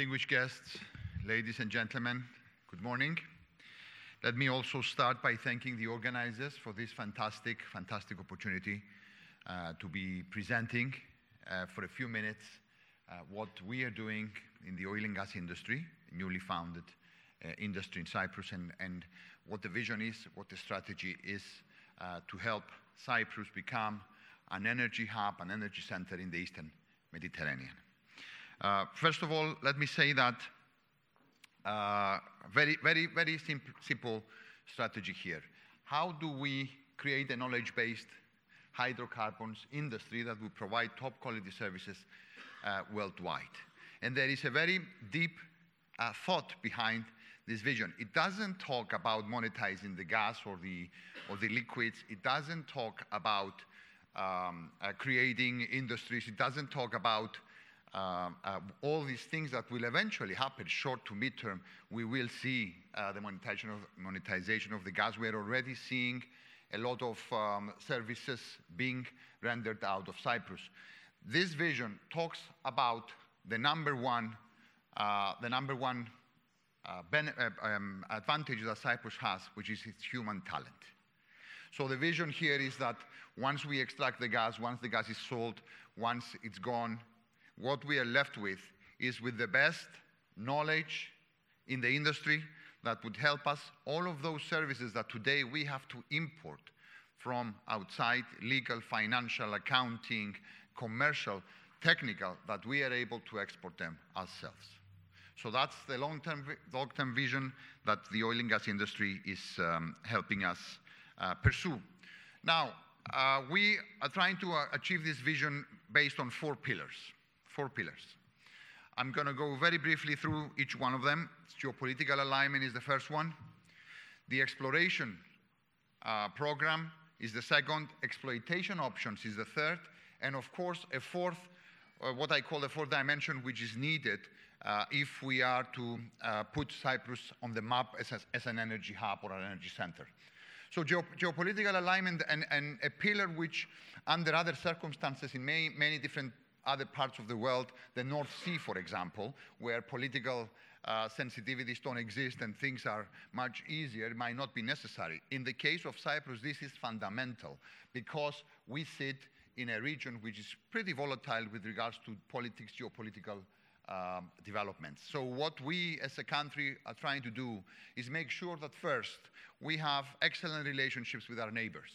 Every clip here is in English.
distinguished guests, ladies and gentlemen, good morning. Let me also start by thanking the organizers for this fantastic, fantastic opportunity uh, to be presenting uh, for a few minutes uh, what we are doing in the oil and gas industry, newly founded uh, industry in Cyprus, and, and what the vision is, what the strategy is uh, to help Cyprus become an energy hub, an energy center in the Eastern Mediterranean. Uh, first of all, let me say that uh, very, very, very simple, simple strategy here. How do we create a knowledge-based hydrocarbons industry that will provide top quality services uh, worldwide? And there is a very deep uh, thought behind this vision. It doesn't talk about monetizing the gas or the, or the liquids. It doesn't talk about um, uh, creating industries. It doesn't talk about uh, uh, all these things that will eventually happen short to midterm. We will see uh, the monetization of, monetization of the gas. We are already seeing a lot of um, services being rendered out of Cyprus. This vision talks about the number one, uh, the number one uh, uh, um, advantage that Cyprus has, which is its human talent. So the vision here is that once we extract the gas, once the gas is sold, once it's gone, what we are left with is with the best knowledge in the industry that would help us all of those services that today we have to import from outside legal, financial, accounting, commercial, technical that we are able to export them ourselves. So that's the long-term, long-term vision that the oil and gas industry is um, helping us uh, pursue. Now, uh, we are trying to uh, achieve this vision based on four pillars. Four pillars. I'm going to go very briefly through each one of them. Geopolitical alignment is the first one. The exploration uh, program is the second. Exploitation options is the third. And of course, a fourth, uh, what I call the fourth dimension, which is needed uh, if we are to uh, put Cyprus on the map as, as, an energy hub or an energy center. So geo geopolitical alignment and, and, a pillar which, under other circumstances in many, many different other parts of the world, the North Sea, for example, where political uh, sensitivities don't exist and things are much easier, it might not be necessary. In the case of Cyprus, this is fundamental because we sit in a region which is pretty volatile with regards to politics, geopolitical um, developments. So what we as a country are trying to do is make sure that first we have excellent relationships with our neighbors.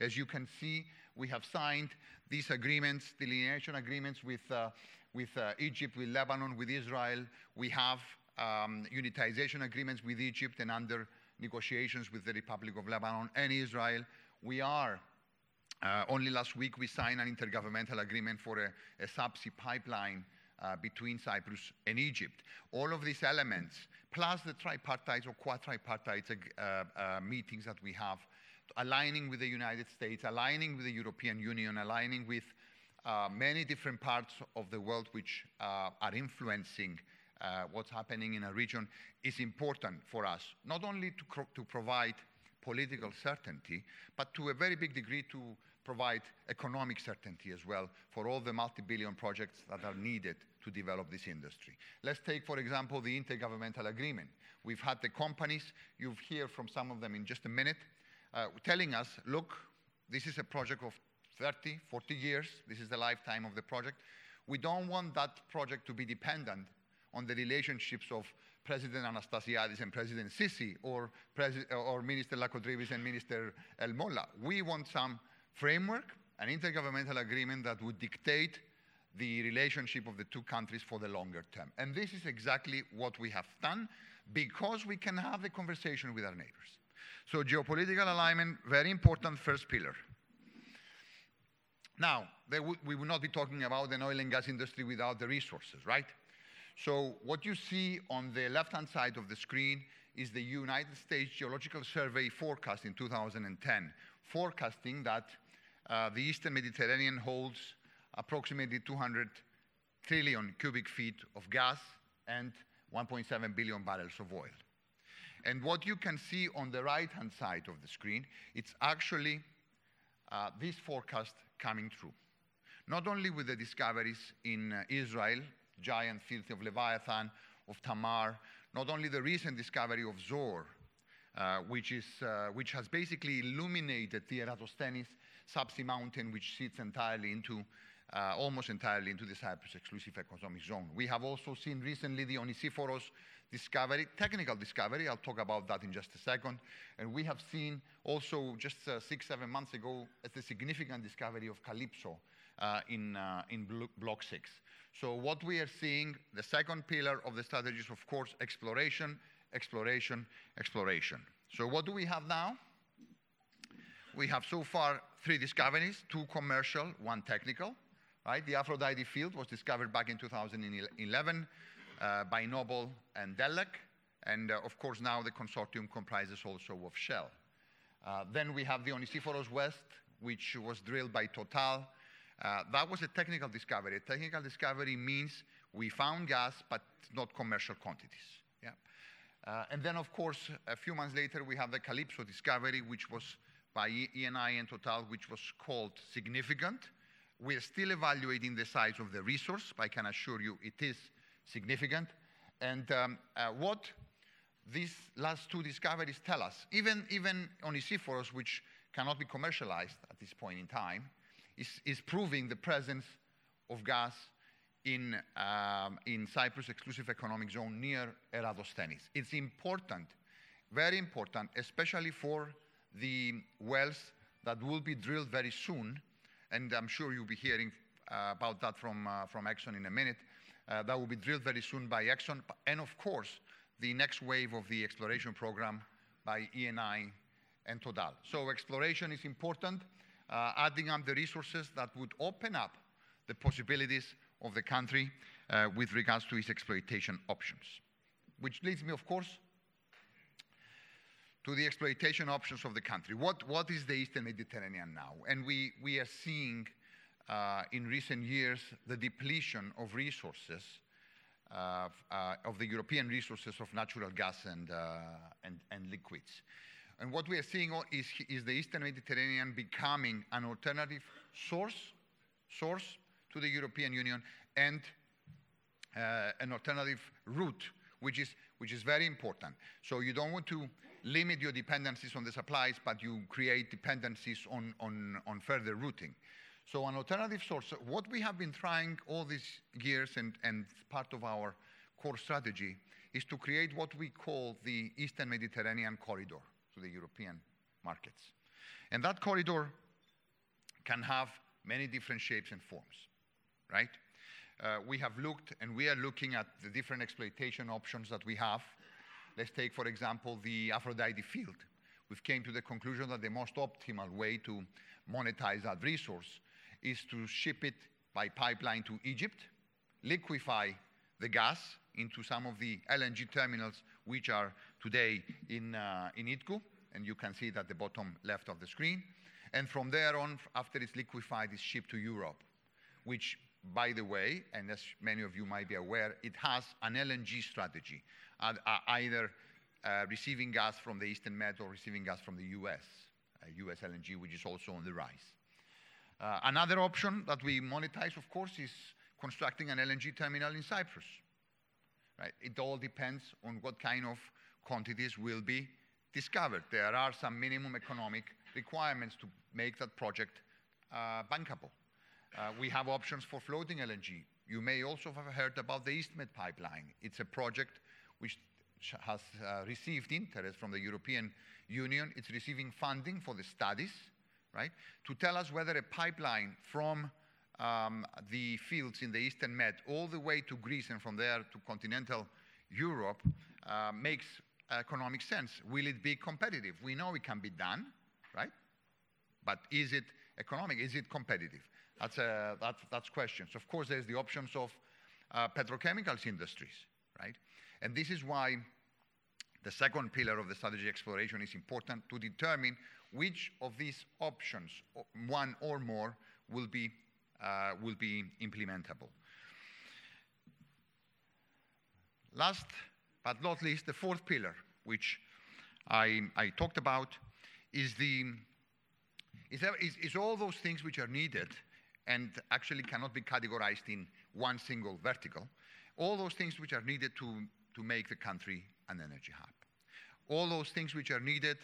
As you can see, we have signed these agreements, delineation agreements with, uh, with uh, Egypt, with Lebanon, with Israel. We have um, unitization agreements with Egypt and under negotiations with the Republic of Lebanon and Israel. We are uh, only last week we signed an intergovernmental agreement for a, a subsea pipeline uh, between Cyprus and Egypt. All of these elements, plus the tripartite or quadripartite uh, uh, meetings that we have, aligning with the United States, aligning with the European Union, aligning with uh, many different parts of the world which uh, are influencing uh, what's happening in a region, is important for us, not only to, to provide political certainty, but to a very big degree to provide economic certainty as well for all the multi-billion projects that are needed to develop this industry. Let's take, for example, the intergovernmental agreement. We've had the companies, you'll hear from some of them in just a minute, uh, telling us, look, this is a project of 30, 40 years. This is the lifetime of the project. We don't want that project to be dependent on the relationships of President Anastasiadis and President Sisi or, Pres or Minister Lakkotrypis and Minister El Molla. We want some framework, an intergovernmental agreement that would dictate the relationship of the two countries for the longer term. And this is exactly what we have done because we can have the conversation with our neighbors. So geopolitical alignment, very important first pillar. Now, we will not be talking about an oil and gas industry without the resources, right? So what you see on the left-hand side of the screen is the United States Geological Survey forecast in 2010, forecasting that uh, the Eastern Mediterranean holds approximately 200 trillion cubic feet of gas and 1.7 billion barrels of oil. And what you can see on the right-hand side of the screen, it's actually uh, this forecast coming true. Not only with the discoveries in uh, Israel giant field of Leviathan, of Tamar, not only the recent discovery of Zohr, uh, which, is, uh, which has basically illuminated the Eratosthenes subsea mountain, which sits entirely into, uh, almost entirely into the Cyprus exclusive economic zone. We have also seen recently the Onesiphorus discovery, technical discovery. I'll talk about that in just a second. And we have seen also just uh, six, seven months ago the significant discovery of Calypso uh, in, uh, in Block 6. So what we are seeing, the second pillar of the strategy is, of course, exploration, exploration, exploration. So what do we have now? We have so far three discoveries, two commercial, one technical. Right? The Aphrodite field was discovered back in 2011 uh, by Noble and Delek. And uh, of course, now the consortium comprises also of Shell. Uh, then we have the Onesiphorus West, which was drilled by Total. Uh, that was a technical discovery. A technical discovery means we found gas, but not commercial quantities. Yeah? Uh, and then, of course, a few months later, we have the Calypso discovery, which was by Eni and Total, which was called significant. We're still evaluating the size of the resource, but I can assure you it is significant. And um, uh, what these last two discoveries tell us, even, even Onesiphorus, which cannot be commercialized at this point in time, is, is proving the presence of gas in, um, in Cyprus exclusive economic zone near Eratosthenes. It's important, very important, especially for the wells that will be drilled very soon, and I'm sure you'll be hearing uh, about that from, uh, from Exxon in a minute, that will be drilled very soon by Exxon, and of course, the next wave of the exploration program by Eni and Total. So exploration is important, uh, adding up the resources that would open up the possibilities of the country uh, with regards to its exploitation options. Which leads me, of course, to the exploitation options of the country. What, what is the Eastern Mediterranean now? And we, we are seeing uh, in recent years the depletion of resources, uh, uh, of the European resources of natural gas and, uh, and, and, liquids. And what we are seeing is, is the Eastern Mediterranean becoming an alternative source, source to the European Union and uh, an alternative route, which is, which is very important. So you don't want to limit your dependencies on the supplies, but you create dependencies on, on, on further routing. So an alternative source, what we have been trying all these years and, and part of our core strategy is to create what we call the Eastern Mediterranean corridor to the European markets. And that corridor can have many different shapes and forms, right? Uh, we have looked and we are looking at the different exploitation options that we have Let's take, for example, the Aphrodite field. We've came to the conclusion that the most optimal way to monetize that resource is to ship it by pipeline to Egypt, liquefy the gas into some of the LNG terminals which are today in, uh, in Idku, and you can see it at the bottom left of the screen. And from there on, after it's liquefied, it's shipped to Europe, which, by the way, and as many of you might be aware, it has an LNG strategy either uh, receiving gas from the Eastern Med or receiving gas from the US, uh, US LNG, which is also on the rise. Uh, another option that we monetize, of course, is constructing an LNG terminal in Cyprus. Right? It all depends on what kind of quantities will be discovered. There are some minimum economic requirements to make that project uh, bankable. Uh, we have options for floating LNG. You may also have heard about the EastMed pipeline. It's a project which has uh, received interest from the European Union. It's receiving funding for the studies, right, to tell us whether a pipeline from um, the fields in the Eastern Med all the way to Greece and from there to continental Europe uh, makes economic sense. Will it be competitive? We know it can be done, right? But is it economic? Is it competitive? That's, uh, that's, that's questions. Of course, there's the options of uh, petrochemicals industries, right? And this is why the second pillar of the strategy exploration is important to determine which of these options, one or more, will be, uh, will be implementable. Last but not least, the fourth pillar, which I, I talked about, is, the, is, is, is all those things which are needed and actually cannot be categorized in one single vertical All those things which are needed to, to make the country an energy hub. All those things which are needed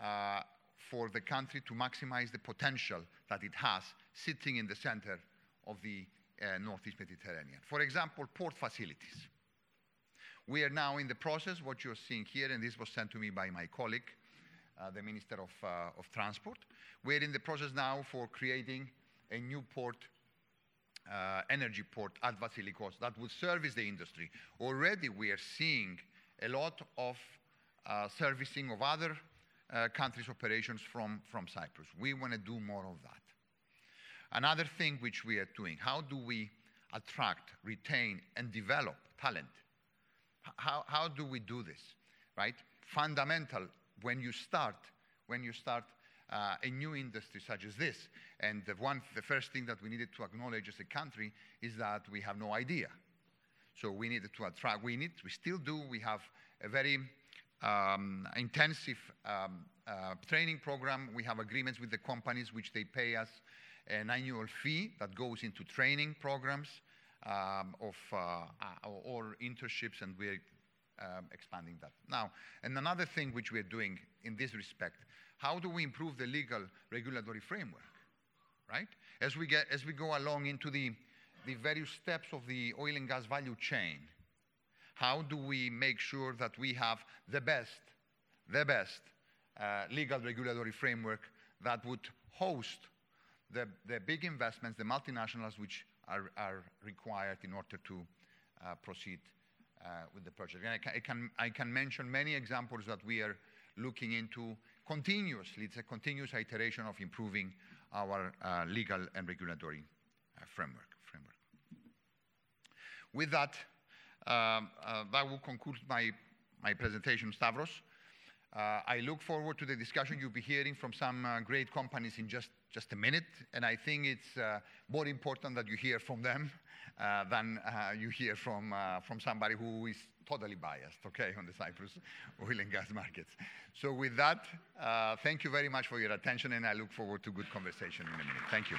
uh, for the country to maximize the potential that it has sitting in the center of the uh, Northeast Mediterranean. For example, port facilities. We are now in the process, what you're seeing here, and this was sent to me by my colleague, uh, the Minister of, uh, of Transport. We're in the process now for creating a new port, uh, energy port at Vasilikos that will service the industry. Already we are seeing a lot of uh, servicing of other uh, countries' operations from, from Cyprus. We want to do more of that. Another thing which we are doing, how do we attract, retain, and develop talent? How, how do we do this, right? Fundamental when you start, when you start uh, a new industry such as this. And the, one, the first thing that we needed to acknowledge as a country is that we have no idea. So we needed to attract, we need, we still do, we have a very um, intensive um, uh, training program. We have agreements with the companies which they pay us an annual fee that goes into training programs um, of uh, uh or internships, and we're um, expanding that. Now, and another thing which we're doing in this respect, how do we improve the legal regulatory framework, right? As we get as we go along into the the various steps of the oil and gas value chain, how do we make sure that we have the best, the best uh, legal regulatory framework that would host the, the big investments, the multinationals which are, are required in order to uh, proceed uh, with the project. And I can, I, can, I can mention many examples that we are looking into continuously. It's a continuous iteration of improving our uh, legal and regulatory uh, framework, framework. With that, um, uh, that will conclude my, my presentation, Stavros. Uh, I look forward to the discussion you'll be hearing from some uh, great companies in just, just a minute, and I think it's uh, more important that you hear from them uh, than uh, you hear from, from somebody who is totally biased, okay, on the Cyprus oil and gas markets. So with that, thank you very much for your attention, and I look forward to good conversation in a minute. Thank you.